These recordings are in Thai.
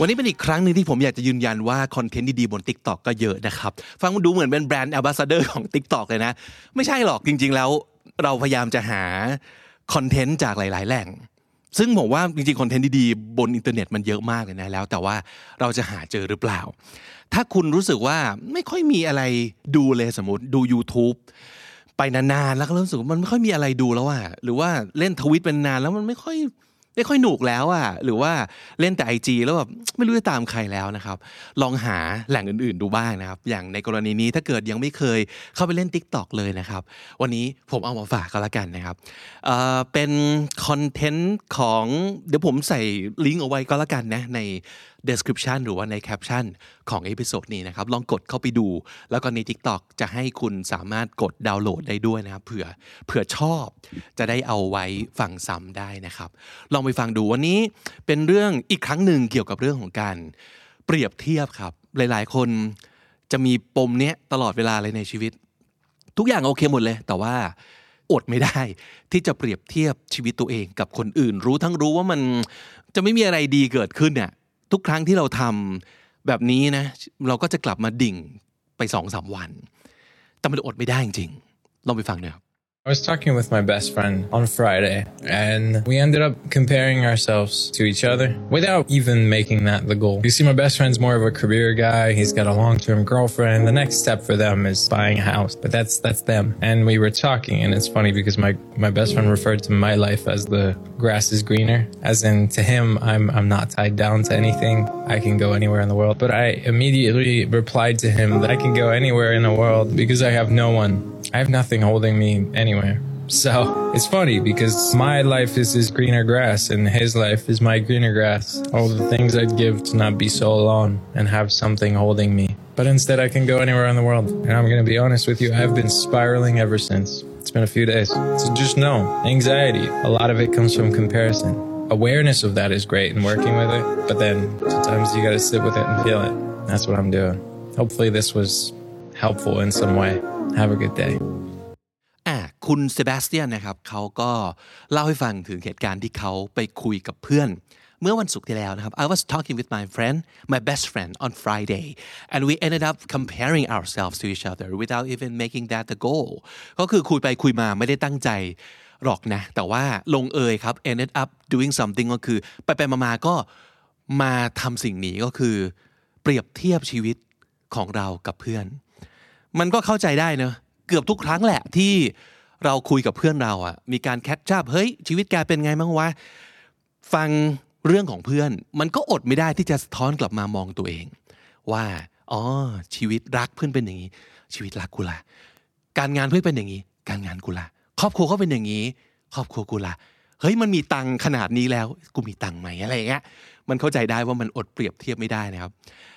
วันนี้เป็นอีกครั้งหนึ่งที่ผมอยากจะยืนยันว่าคอนเทนต์ดีๆบน Tik t o อกก็เยอะนะครับ ฟังดูเหมือนเป็นแบรนด์ a m b a s s a d o r ของ Tik t o อกเลยนะ ไม่ใช่หรอกจริง ๆ แล้วเราพยายามจะหาคอนเทนต์จากหลาย ๆ แหล่ง ซึ่งผมว่าจริงๆคอนเทนต์ดีๆบนอินเทอร์เน็ตมันเยอะมากเลยนะแล้ว แต่ว่าเราจะหาเจอหรือเปล่า ถ้าคุณรู้สึกว่าไม่ค่อยมีอะไรดูเลยสมมติดู YouTube ไปนานๆแล้วก็รู้สึกมันไม่ค่อยมีอะไรดูแล้วอะหรือว่าเล่นทวิตเป็นนานแล้วมันไม่ค่อย ไม่ค่อยหนุกแล้วอะหรือว่าเล่นแต่ IG แล้วแบบไม่รู้จะตามใครแล้วนะครับ ลองหาแหล่งอื่นๆดูบ้างนะครับ อย่างในกรณีนี้ถ้าเกิดยังไม่เคยเข้าไปเล่น Tik t o อกเลยนะครับ วันนี้ผมเอามาฝากก็แล้วกันนะครับเอ่อเป็นคอนเทนต์ของเดี๋ยวผมใส่ลิงก์เอาไว้ก็แล้วกันนะใน description หรือว่าในแคปชั่นของ episode นี้นะครับ ลองกดเข้าไปดู แล้วก็ใน TikTok จะให้คุณสามารถกดดาวน์โหลดได้ด้วยนะครับเผื่อเผื่อชอบจะได้เอาไว้ฟังซ้ำได้นะครับ ลองไปฟังดูวันนี้เป็นเรื่องอีกครั้งหนึ่งเกี่ยวกับเรื่องของการเปรียบเทียบครับ หลาย ๆ คนจะมีปมเนี้ยตลอดเวลาเลยในชีวิต ทุกอย่างโอเคหมดเลย แต่ว่าอดไม่ได้ ที่จะเปรียบเทียบชีวิตตัวเองกับคนอื่น รู้ทั้งรู้ว่ามันจะไม่มีอะไรดีเกิดขึ้นเนี่ย ทุกครั้งที่เราทำแบบนี้นะ เราก็จะกลับมาดิ่งไปสองสามวัน แต่มันอดไม่ได้จริงๆลองไปฟังหน่อยครับ I was talking with my best friend on Friday, and we ended up comparing ourselves to each other without even making that the goal. You see, my best friend's more of a career guy. He's got a long-term girlfriend. The next step for them is buying a house, but that's that's them. And we were talking, and it's funny because my my best friend referred to my life as the grass is greener, as in to him, I'm I'm not tied down to anything. I can go anywhere in the world. But I immediately replied to him that I can go anywhere in the world because I have no one. I have nothing holding me anywhere. So it's funny because my life is his greener grass and his life is my greener grass. All the things I'd give to not be so alone and have something holding me. But instead, I can go anywhere in the world. And I'm going to be honest with you, I've been spiraling ever since. It's been a few days. So just know anxiety, a lot of it comes from comparison. Awareness of that is great and working with it. But then sometimes you got to sit with it and feel it. That's what I'm doing. Hopefully, this was helpful in some way. Have a good day. อะคุณเซบาสเตียนนะครับเขาก็เล่าให้ฟังถึงเหตุการณ์ที่เขาไปคุยกับเพื่อน เมื่อวันศุกร์ที่แล้วนะครับ I was talking with my friend my best friend on Friday and we ended up comparing ourselves to each other without even making that the goal ก็คือคุยไปคุยมาไม่ได้ตั้งใจหรอกนะ แต่ว่าลงเอยครับ ended up doing something ก็คือไปไปมาๆก็มาทำสิ่งนี้ก็คือ เปรียบเทียบชีวิตของเรากับเพื่อน มันก็เข้าใจได้เนอะเกือบทุกครั้งแหละที่เราคุยกับเพื่อนเราอะมีการ catch up เฮ้ย ชีวิตแกเป็นไงบ้างวะฟังเรื่องของเพื่อน มันก็อดไม่ได้ที่จะสะท้อนกลับมามองตัวเอง ว่าอ๋อชีวิตรักเพื่อนเป็นอย่างนี้ ชีวิตรักกูละการงานเพื่อนเป็นอย่างนี้ การงานกูละครอบครัวเขาเป็นอย่างนี้ ครอบครัวกูละเฮ้ยมันมีตังค์ขนาดนี้แล้วกูมีตังค์ไหมอะไรเงี้ยมันเข้าใจได้ว่ามันอดเปรียบเทียบไม่ได้นะครับ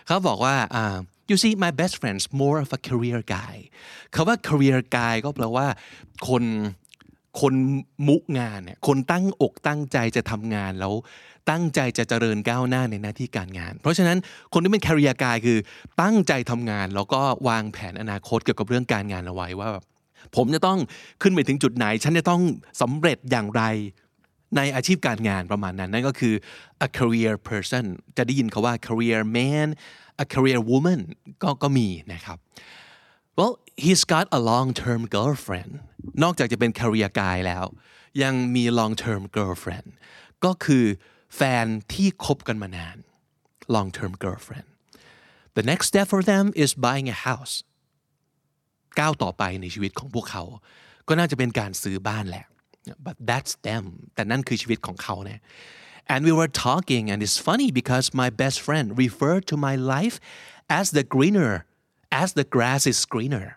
เขาบอกว่าอ่า you see my best friend's more of a career guy คาว่า career guy ก็แปลว่า คนคนมุงานเนี่ยคนตั้งอกตั้งใจจะทำงานแล้วตั้งใจจะเจริญก้าวหน้าในหน้าที่การงาน เพราะฉะนั้นคนที่เป็น career guy คือตั้งใจทำงาน แล้วก็วางแผนอนาคตเกี่ยวกับเรื่องการงานเอาไว้ว่าแบบผมจะต้องขึ้นไปถึงจุดไหน ฉันจะต้องสำเร็จอย่างไร ในอาชีพการงานประมาณนั้น นั่นก็คือ a career person จะได้ยินคาว่า career man a career woman ก็ก็มีนะครับ well he's got a long term girlfriend นอกจากจะเป็น career guy แล้ว ยังมี long term girlfriend ก็คือแฟนที่คบกันมานาน long term girlfriend the next step for them is buying a house ก้าวต่อไปในชีวิตของพวกเขา ก็น่าจะเป็นการซื้อบ้านแหละ but that's them แต่นั่นคือชีวิตของเขาเนี่ย and we were talking and it's funny because my best friend referred to my life as the greener as the grass is greener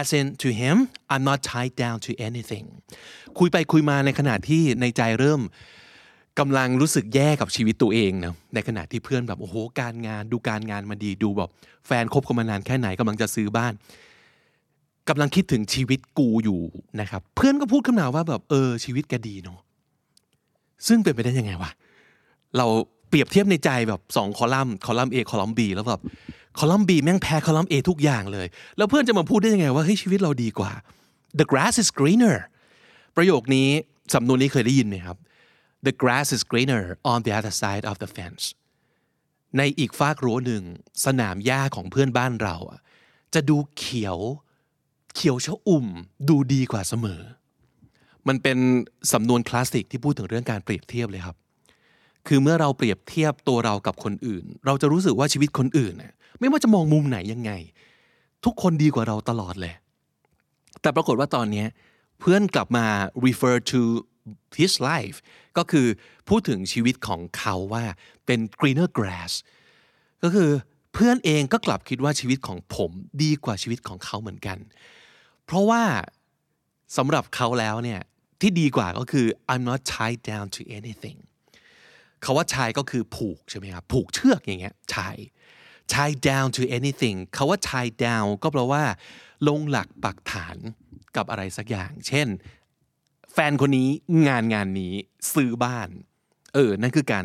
as in to him I'm not tied down to anything คุยไปคุยมาในขณะที่ในใจเริ่มกำลังรู้สึกแย่กับชีวิตตัวเองนะในขณะที่เพื่อนแบบโอ้โหการงานดูการงานมาดีดูแบบแฟนคบกันมานานแค่ไหนกำลังจะซื้อบ้าน กำลังคิดถึงชีวิตกูอยู่นะครับ เพื่อนก็พูดขึ้นมาว่าแบบเออชีวิตแกดีเนาะซึ่งเป็นไปได้ยังไงวะเราเปรียบเทียบในใจแบบสองคอลัมน์คอลัมน์ A คอลัมน์ B แล้วแบบคอลัมน์ B แม่งแพ้คอลัมน์ A ทุกอย่างเลย แล้วเพื่อนจะมาพูดได้ยังไงว่าเฮ้ยชีวิตเราดีกว่า the grass is greener ประโยคนี้สำนวนนี้เคยได้ยินไหมครับ the grass is greener on the other side of the fence ในอีกฟากรั้วหนึ่ง สนามหญ้าของเพื่อนบ้านเราจะดูเขียว เขียวชอุ่มดูดีกว่าเสมอ มันเป็นสำนวนคลาสสิกที่พูดถึงเรื่องการเปรียบเทียบเลยครับ คือเมื่อเราเปรียบเทียบตัวเรากับคนอื่น เราจะรู้สึกว่าชีวิตคนอื่นน่ไม่ว่าจะมองมุมไหนยังไง ทุกคนดีกว่าเราตลอดเลย แต่ปรากฏว่าตอนนี้เพื่อนกลับมา refer to his life ก็คือพูดถึงชีวิตของเขาว่าเป็น greener grass ก็คือเพื่อนเองก็กลับคิดว่าชีวิตของผมดีกว่าชีวิตของเขาเหมือนกัน เพราะว่าสำหรับเขาแล้วเนี่ยที่ดีกว่าก็คือ I'm not tied down to anything คาว่า tie ก็คือผูกใช่ไหมครับผูกเชือกอย่างเงี้ย tie tie down to anything คาว่า tie down ก็แปลว่า ลงหลักปักฐานกับอะไรสักอย่าง เช่น แฟนคนนี้งานงานนี้ซื้อบ้าน เออ นั่นคือการ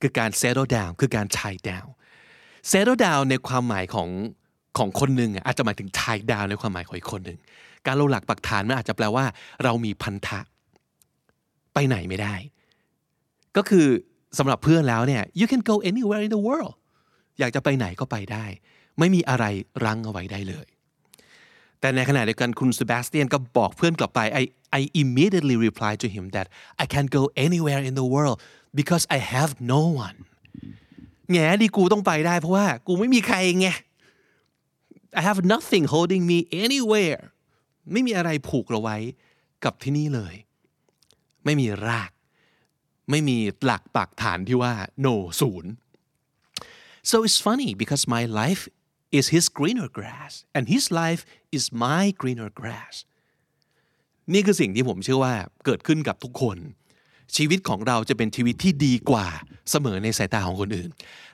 คือการ settle down คือการ tie down settle down ในความหมายของ ของคนหนึ่งอะอาจจะหมายถึง tie down ในความหมายของอีกคนหนึ่งการลงหลักปักฐานมันอาจจะแปลว่า เรามีพันธะ ไปไหนไม่ได้ ก็คือสำหรับเพื่อนแล้วเนี่ย you can go anywhere in the world อยากจะไปไหนก็ไปได้ ไม่มีอะไรรั้งเอาไว้ได้เลย แต่ในขณะเดียวกันคุณเซบาสเตียนก็บอกเพื่อนกลับไป I I immediately replied to him that I can't go anywhere in the world because I have no one แง่ดีกูต้องไปได้เพราะว่า กูไม่มีใครไง I have nothing holding me anywhere ไม่มีอะไรผูกเราไว้กับที่นี่เลย ไม่มีราก ไม่มีหลักปักฐานที่ว่า no ศูนย์ so it's funny because my life is his greener grass and his life is my greener grass นี่คือสิ่งที่ผมเชื่อว่าเกิดขึ้นกับทุกคน ชีวิตของเราจะเป็นชีวิตที่ดีกว่าเสมอในสายตาของคนอื่น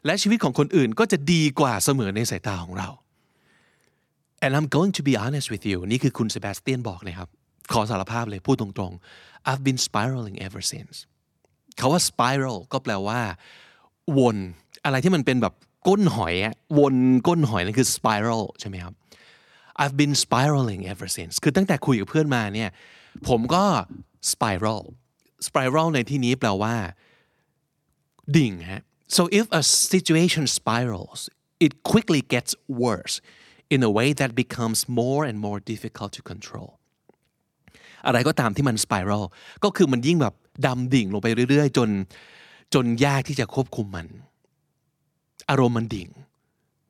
และชีวิตของคนอื่นก็จะดีกว่าเสมอในสายตาของเรา and I'm going to be honest with you นี่คือคุณเซบาสเตียนบอกเลยครับ ขอสารภาพเลยพูดตรงๆ I've been spiraling ever since คาว่า spiral ก็แปลว่า วน อะไรที่มันเป็นแบบก้นหอยวนก้นหอยนั่นคือ spiral ใช่ไหมครับ I've been spiraling ever since คือตั้งแต่คุยกับเพื่อนมาเนี่ย ผมก็ spiral spiral ในที่นี้แปลว่า ดิ่งฮะ so if a situation spirals it quickly gets worse in a way that becomes more and more difficult to control อะไรก็ตามที่มัน spiral ก็คือมันยิ่งแบบดำดิ่งลงไปเรื่อย ๆ จนจนยากที่จะควบคุมมัน อารมณ์มันดิ่ง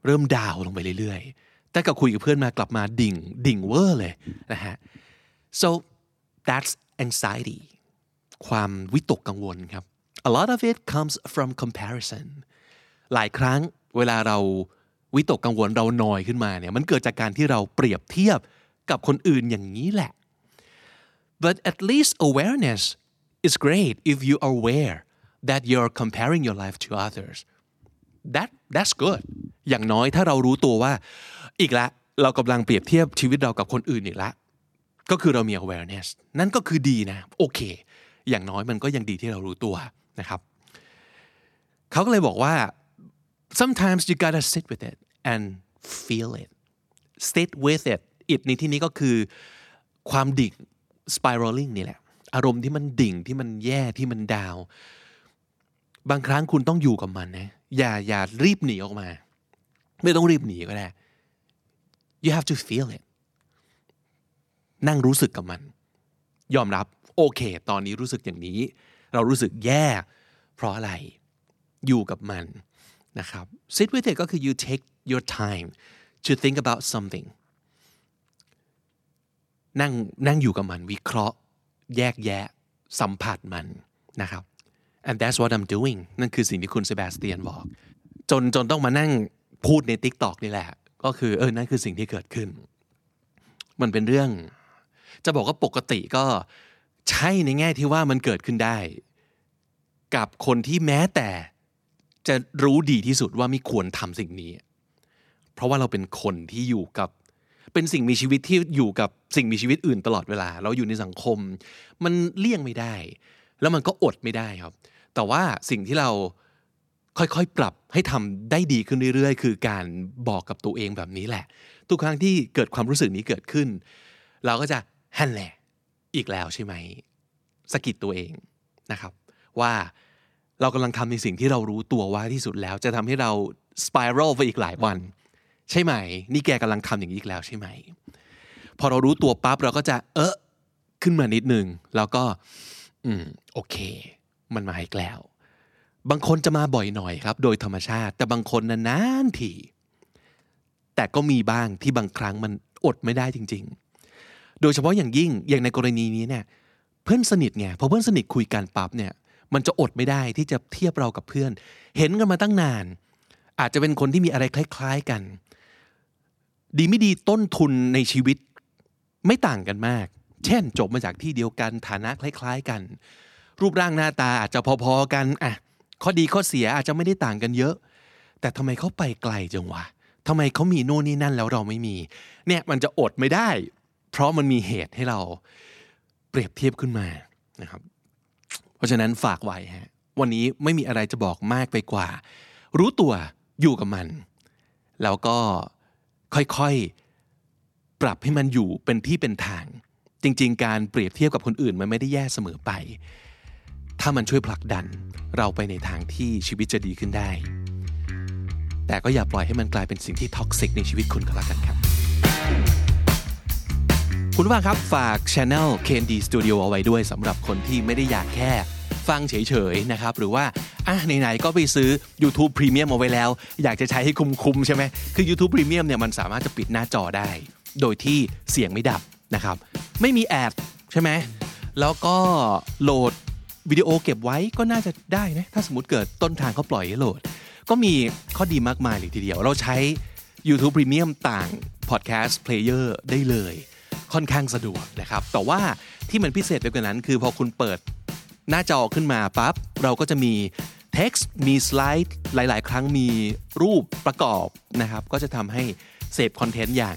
เริ่มดาวลงไปเรื่อยๆ แต่ก็คุยกับเพื่อนมากลับมาดิ่ง ดิ่งเวอร์เลยนะฮะ so that's anxiety ความวิตกกังวลครับ a lot of it comes from comparison หลายครั้งเวลาเรา วิตกกังวลเราหนอยขึ้นมาเนี่ยมันเกิดจากการที่เราเปรียบเทียบกับคนอื่นอย่างนี้แหละ but at least awareness is great if you are aware that you're comparing your life to others that that's good อย่างน้อยถ้าเรารู้ตัวว่า อีกละเรากำลังเปรียบเทียบชีวิตเรากับคนอื่นอีกละก็คือเรามี awareness นั่นก็คือดีนะ โอเค อย่างน้อยมันก็ยังดีที่เรารู้ตัวนะครับเขาก็เลยบอกว่า sometimes you gotta sit with it and feel it sit with it it ในที่นี้ก็คือความดิ่ง spiraling นี่แหละ อารมณ์ที่มันดิ่งที่มันแย่ที่มันดาว บางครั้งคุณต้องอยู่กับมันนะอย่าอย่ารีบหนีออกมา ไม่ต้องรีบหนีก็ได้ you have to feel it นั่งรู้สึกกับมัน ยอมรับโอเค ตอนนี้รู้สึกอย่างนี้ เรารู้สึกแย่ เพราะอะไร อยู่กับมัน นะครับ sit with it ก็คือ you take your time to think about something นั่งนั่งอยู่กับมันวิเคราะห์ แยกแยะ สัมผัสมันนะครับ and that's what I'm doing นั่นคือสิ่งที่คุณเซบาสเตียนบอก จนจนต้องมานั่งพูดใน t ิ k t o k นี่แหละ ก็คือเออนั่นคือสิ่งที่เกิดขึ้น มันเป็นเรื่อง จะบอกว่าปกติก็ใช่ในแง่ที่ว่ามันเกิดขึ้นได้ กับคนที่แม้แต่ จะรู้ดีที่สุดว่าไม่ควรทำสิ่งนี้ เพราะว่าเราเป็นคนที่อยู่กับ เป็นสิ่งมีชีวิตที่อยู่กับสิ่งมีชีวิตอื่นตลอดเวลา เราอยู่ในสังคม มันเลี่ยงไม่ได้ แล้วมันก็อดไม่ได้ครับ แต่ว่าสิ่งที่เราค่อยๆ ปรับให้ทำได้ดีขึ้นเรื่อยๆ คือการบอกกับตัวเองแบบนี้แหละ ทุกครั้งที่เกิดความรู้สึกนี้เกิดขึ้น เราก็จะฮันแหละ อีกแล้วใช่ไหมสกิดตัวเองนะครับ ว่า เรากำลังทำในสิ่งที่เรารู้ตัวว่าที่สุดแล้ว จะทำให้เราสไปรัลไปอีกหลายวัน ใช่ไหม นี่แกกำลังทำอย่างนี้อีกแล้วใช่ไหม พอเรารู้ตัวปั๊บเราก็จะ เออขึ้นมานิดนึง แล้วก็ อืมโอเค มันมาอีกแล้ว บางคนจะมาบ่อยหน่อยครับ โดยธรรมชาติ แต่บางคนนานๆทีแต่ก็มีบ้างที่บางครั้งมันอดไม่ได้จริง ๆ โดยเฉพาะอย่างยิ่งอย่างในกรณีนี้เนี่ย เพื่อนสนิทไงพอเพื่อนสนิทคุยกันปั๊บเนี่ย มันจะอดไม่ได้ที่จะเทียบเรากับเพื่อน เห็นกันมาตั้งนาน อาจจะเป็นคนที่มีอะไรคล้าย ๆกัน ดีไม่ดีต้นทุนในชีวิตไม่ต่างกันมาก เช่น จบมาจากที่เดียวกันฐานะคล้าย ๆกัน รูปร่างหน้าตาอาจจะพอๆกันอะข้อดีข้อเสียอาจจะไม่ได้ต่างกันเยอะ แต่ทำไมเขาไปไกลจังวะทำไมเขามีโน่นนี่นั่นแล้วเราไม่มี เนี่ยมันจะอดไม่ได้ เพราะมันมีเหตุให้เราเปรียบเทียบขึ้นมานะครับ เพราะฉะนั้นฝากไว้ฮะวันนี้ไม่มีอะไรจะบอกมากไปกว่า รู้ตัวอยู่กับมัน แล้วก็ค่อยๆ ปรับให้มันอยู่เป็นที่เป็นทาง จริง ๆ การเปรียบเทียบกับคนอื่นมันไม่ได้แย่เสมอไป ถ้ามันช่วยผลักดันเราไปในทางที่ชีวิตจะดีขึ้นได้ แต่ก็อย่าปล่อยให้มันกลายเป็นสิ่งที่ท็อกซิกในชีวิตคุณก็แล้วกันครับ คุณผู้ฟังครับฝาก Channel Candy Studio เอาไว้ด้วยสำหรับคนที่ไม่ได้อยากแค่ฟังเฉยๆนะครับหรือว่าอะไหนๆก็ไปซื้อ YouTube Premium เอาไว้แล้ว อยากจะใช้ให้คุ้มๆใช่ไหมคือ YouTube Premium เนี่ยมันสามารถจะปิดหน้าจอได้ โดยที่เสียงไม่ดับนะครับไม่มีแอดใช่ไหมแล้วก็โหลดวิดีโอเก็บไว้ก็น่าจะได้นะถ้าสมมติเกิดต้นทางเขาปล่อยให้โหลด ก็มีข้อดีมากมายเลยทีเดียว เราใช้ YouTube Premium ต่าง Podcast Player ได้เลย ค่อนข้างสะดวกนะครับ แต่ว่าที่มันพิเศษไปกว่านั้น คือพอคุณเปิดหน้าจอขึ้นมาปั๊บเราก็จะมี text มีสไลด์หลาย ๆ ครั้งมีรูปประกอบนะครับ ก็จะทำให้เสพคอนเทนต์อย่าง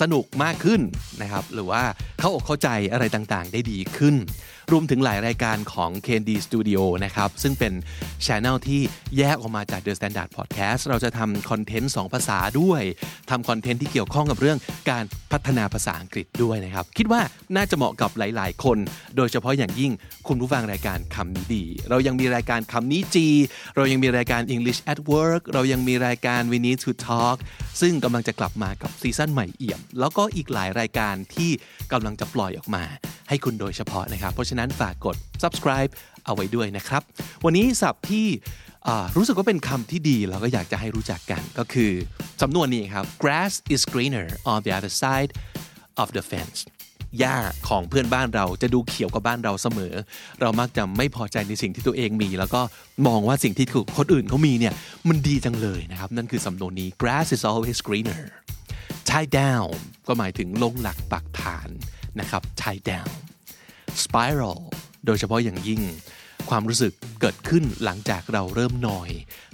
สนุกมากขึ้นนะครับ หรือว่าเข้าอกเข้าใจอะไรต่างๆ ได้ดีขึ้น รวมถึงหลายรายการของ Candy Studio นะครับ ซึ่งเป็นช anel ที่แยกออกมาจาก The Standard Podcast เราจะทำคอนเทนต์2ภาษาด้วยทำคอนเทนต์ที่เกี่ยวข้องกับเรื่องการพัฒนาภาษาอังกฤษด้วยนะครับ คิดว่าน่าจะเหมาะกับหลาย ๆ คน โดยเฉพาะอย่างยิ่งคุณผู้ฟังรายการคำนี้ดี เรายังมีรายการคำนี้จี เรายังมีรายการ English at Work เรายังมีรายการ We Need to Talk ซึ่งกำลังจะกลับมากับซีซั่นใหม่เอี่ยม แล้วก็อีกหลายรายการที่กำลังจะปล่อยออกมา ให้คุณโดยเฉพาะนะครับเพราะฉะนั้นฝากกด subscribe เอาไว้ด้วยนะครับ วันนี้ศัพท์ที่รู้สึกว่าเป็นคำที่ดีเราก็อยากจะให้รู้จักกันก็คือสำนวนนี้ครับ grass is greener on the other side of the fence หญ้าของเพื่อนบ้านเราจะดูเขียวกว่าบ้านเราเสมอ เรามักจะไม่พอใจในสิ่งที่ตัวเองมี แล้วก็มองว่าสิ่งที่คนอื่นเขามีเนี่ยมันดีจังเลยนะครับ นั่นคือสำนวนนี้ grass is always greener tie down ก็หมายถึงลงหลักปักฐานนะครับ tie down spiral โดยเฉพาะอย่างยิ่ง ความรู้สึกเกิดขึ้นหลังจากเราเริ่มหน่อย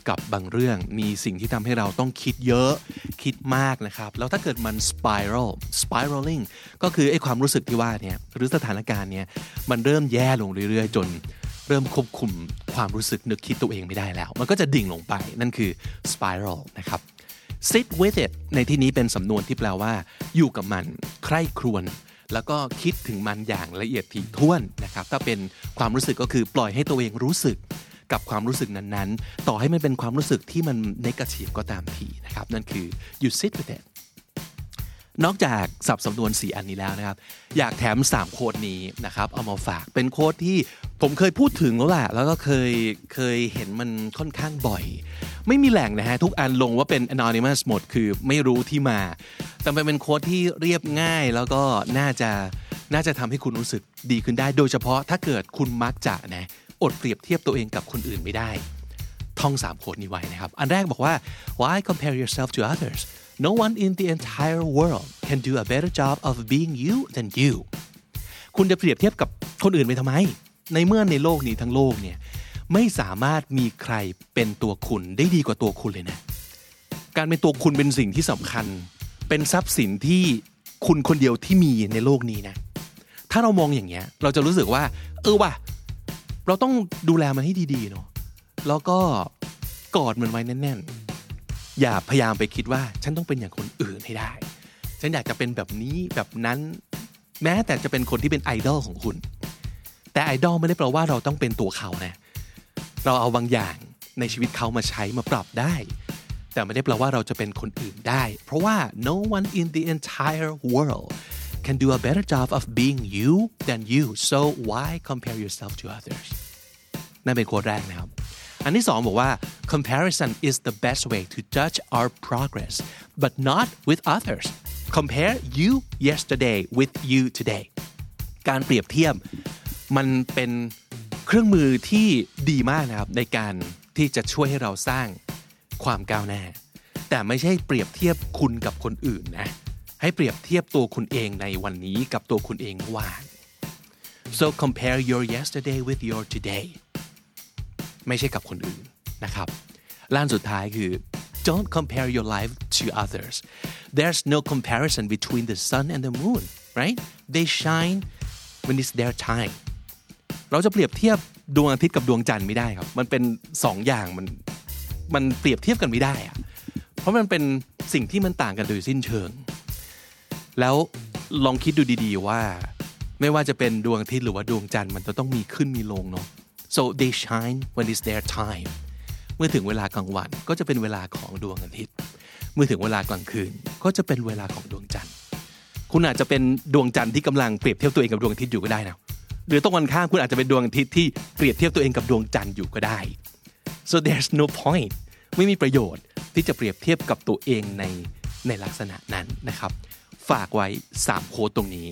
กับบางเรื่องมีสิ่งที่ทำให้เราต้องคิดเยอะคิดมากนะครับ แล้วถ้าเกิดมัน spiral spiraling ก็คือไอ้ความรู้สึกที่ว่าเนี่ยหรือสถานการณ์เนี่ยมันเริ่มแย่ลงเรื่อยๆ จนเริ่มควบคุมความรู้สึกนึกคิดตัวเองไม่ได้แล้ว มันก็จะดิ่งลงไปนั่นคือ spiral นะครับ sit with it ในที่นี้เป็นสำนวนที่แปลว่า อยู่กับมัน ใคร่ครวญ แล้วก็คิดถึงมันอย่างละเอียดถี่ถ้วนนะครับ ถ้าเป็นความรู้สึกก็คือปล่อยให้ตัวเองรู้สึกกับความรู้สึกนั้นๆ ต่อให้มันเป็นความรู้สึกที่มันนกาทีฟก็ตามทีนะครับ นั่นคือ you sit with it นอกจากสับสำนวน 4 อันนี้แล้วนะครับ อยากแถม 3 โค้ดนี้นะครับ เอามาฝากเป็นโค้ดที่ผมเคยพูดถึงแล้วแหละแล้วก็เคยเคยเห็นมันค่อนข้างบ่อย ไม่มีแหล่งนะฮะทุกอันลงว่าเป็น anonymous หมดคือไม่รู้ที่มา แต่มันเป็นโค้ดที่เรียบง่ายแล้วก็น่าจะน่าจะทำให้คุณรู้สึกดีขึ้นได้ โดยเฉพาะถ้าเกิดคุณมักจะนะอดเปรียบเทียบตัวเองกับคนอื่นไม่ได้ ท่อง 3 โค้ดนี้ไว้นะครับ อันแรกบอกว่า why compare yourself to others no one in the entire world can do a better job of being you than you คุณจะเปรียบเทียบกับคนอื่นไปทำไม ในเมื่อในโลกนี้ทั้งโลกเนี่ย ไม่สามารถมีใครเป็นตัวคุณได้ดีกว่าตัวคุณเลยนะ การเป็นตัวคุณเป็นสิ่งที่สำคัญ เป็นทรัพย์สินที่คุณคนเดียวที่มีในโลกนี้นะ ถ้าเรามองอย่างเงี้ย เราจะรู้สึกว่า เออว่ะ เราต้องดูแลมันให้ดีๆเนาะ แล้วก็กอดมันไว้แน่นๆ อย่าพยายามไปคิดว่า ฉันต้องเป็นอย่างคนอื่นให้ได้ ฉันอยากจะเป็นแบบนี้แบบนั้น แม้แต่จะเป็นคนที่เป็นไอดอลของคุณ แต่ไอดอลไม่ได้แปลว่าเราต้องเป็นตัวเขานะ เราเอาบางอย่างในชีวิตเขามาใช้มาปรับได้ แต่ไม่ได้แปลว่าเราจะเป็นคนอื่นได้ เพราะว่า no one in the entire world can do a better job of being you than you so why compare yourself to others นั่นเป็นโค้ดแรกนะครับ อันที่สองบอกว่า comparison is the best way to judge our progress but not with others compare you yesterday with you today การเปรียบเทียบมันเป็น เครื่องมือที่ดีมากนะครับในการที่จะช่วยให้เราสร้างความก้าวหน้า แต่ไม่ใช่เปรียบเทียบคุณกับคนอื่นนะให้เปรียบเทียบตัวคุณเองในวันนี้กับตัวคุณเองเมื่อวาน so compare your yesterday with your today ไม่ใช่กับคนอื่นนะครับล้านสุดท้ายคือ don't compare your life to others there's no comparison between the sun and the moon right they shine when it's their time เราจะเปรียบเทียบดวงอาทิตย์กับดวงจันทร์ไม่ได้ครับ มันเป็นสองอย่างมันมันเปรียบเทียบกันไม่ได้อะเพราะมันเป็นสิ่งที่มันต่างกันโดยสิ้นเชิง แล้วลองคิดดูดีๆว่า ไม่ว่าจะเป็นดวงอาทิตย์หรือว่าดวงจันทร์มันจะต้องมีขึ้นมีลงเนาะ so they shine when it's their time เมื่อถึงเวลากลางวันก็จะเป็นเวลาของดวงอาทิตย์ เมื่อถึงเวลากลางคืนก็จะเป็นเวลาของดวงจันทร์ คุณอาจจะเป็นดวงจันทร์ที่กำลังเปรียบเทียบตัวเองกับดวงอาทิตย์อยู่ก็ได้นะ หรือตรงกันข้ามคุณอาจจะเป็นดวงอาทิตย์ที่เปรียบเทียบตัวเองกับดวงจันทร์อยู่ก็ได้ so there's no point ไม่มีประโยชน์ที่จะเปรียบเทียบกับตัวเองในในลักษณะนั้นนะครับ ฝากไว้ 3 โค้ดตรงนี้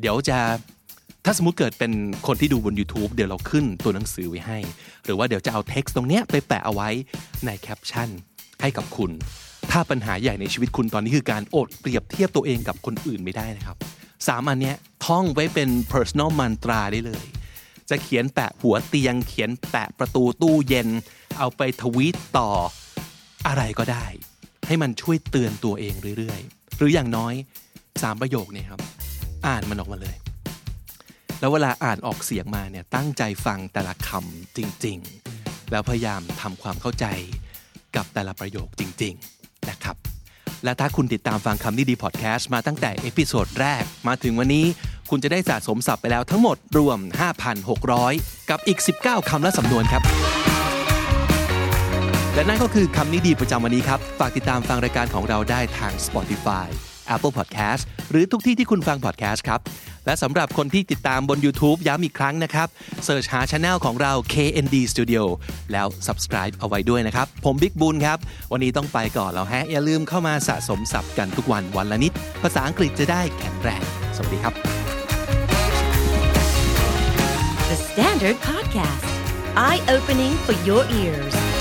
เดี๋ยวจะถ้าสมมติเกิดเป็นคนที่ดูบน YouTube เดี๋ยวเราขึ้นตัวหนังสือไว้ให้ หรือว่าเดี๋ยวจะเอาเท็กซ์ตรงเนี้ยไปแปะเอาไว้ในแคปชั่นให้กับคุณ ถ้าปัญหาใหญ่ในชีวิตคุณตอนนี้คือการอดเปรียบเทียบตัวเองกับคนอื่นไม่ได้นะครับ สามอันเนี้ยท่องไว้เป็น personal mantra ได้เลย จะเขียนแปะหัวเตียง เขียนแปะประตูตู้เย็น เอาไปทวีตต่ออะไรก็ได้ ให้มันช่วยเตือนตัวเองเรื่อยๆ หรืออย่างน้อยสามประโยคเนี่ยครับ อ่านมันออกมาเลย แล้วเวลาอ่านออกเสียงมาเนี่ยตั้งใจฟังแต่ละคำจริงๆ แล้วพยายามทำความเข้าใจกับแต่ละประโยคจริง ๆ นะครับ และถ้าคุณติดตามฟังคำนี้ดีพอดแคสต์มาตั้งแต่ episode แรก มาถึงวันนี้คุณจะได้สะสมศัพท์ไปแล้วทั้งหมดรวม 5,600 กับอีก 19 คำและสำนวนครับ และนั่นก็คือคำนี้ดีประจำวันนี้ครับ ฝากติดตามฟังรายการของเราได้ทาง Spotify Apple Podcast หรือทุกที่ที่คุณฟัง podcast ครับ และสำหรับคนที่ติดตามบน YouTube ย้ำอีกครั้งนะครับเสิร์ชหาช anel ของเรา KND Studio แล้ว subscribe เอาไว้ด้วยนะครับ ผมบิ๊กบุญครับ วันนี้ต้องไปก่อนแล้วฮะ อย่าลืมเข้ามาสะสมศัพท์กันทุกวันวันละนิด ภาษาอังกฤษจะได้แข็งแรง สวัสดีครับ The Standard Podcast, eye opening for your ears.